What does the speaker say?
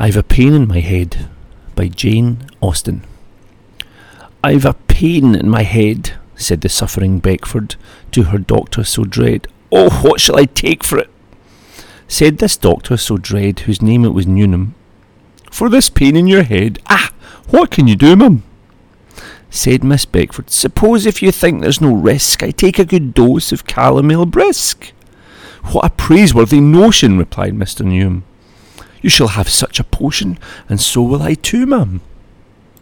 I've a pain in my head by Jane Austen. I've a pain in my head, said the suffering Beckford to her doctor so dread. Oh, what shall I take for it? Said this doctor so dread, whose name it was Newnham. For this pain in your head, ah, what can you do, mum? Said Miss Beckford, suppose if you think there's no risk, I take a good dose of calomel brisk. What a praiseworthy notion, replied Mr. Newnham. You shall have such a potion, and so will I too, ma'am.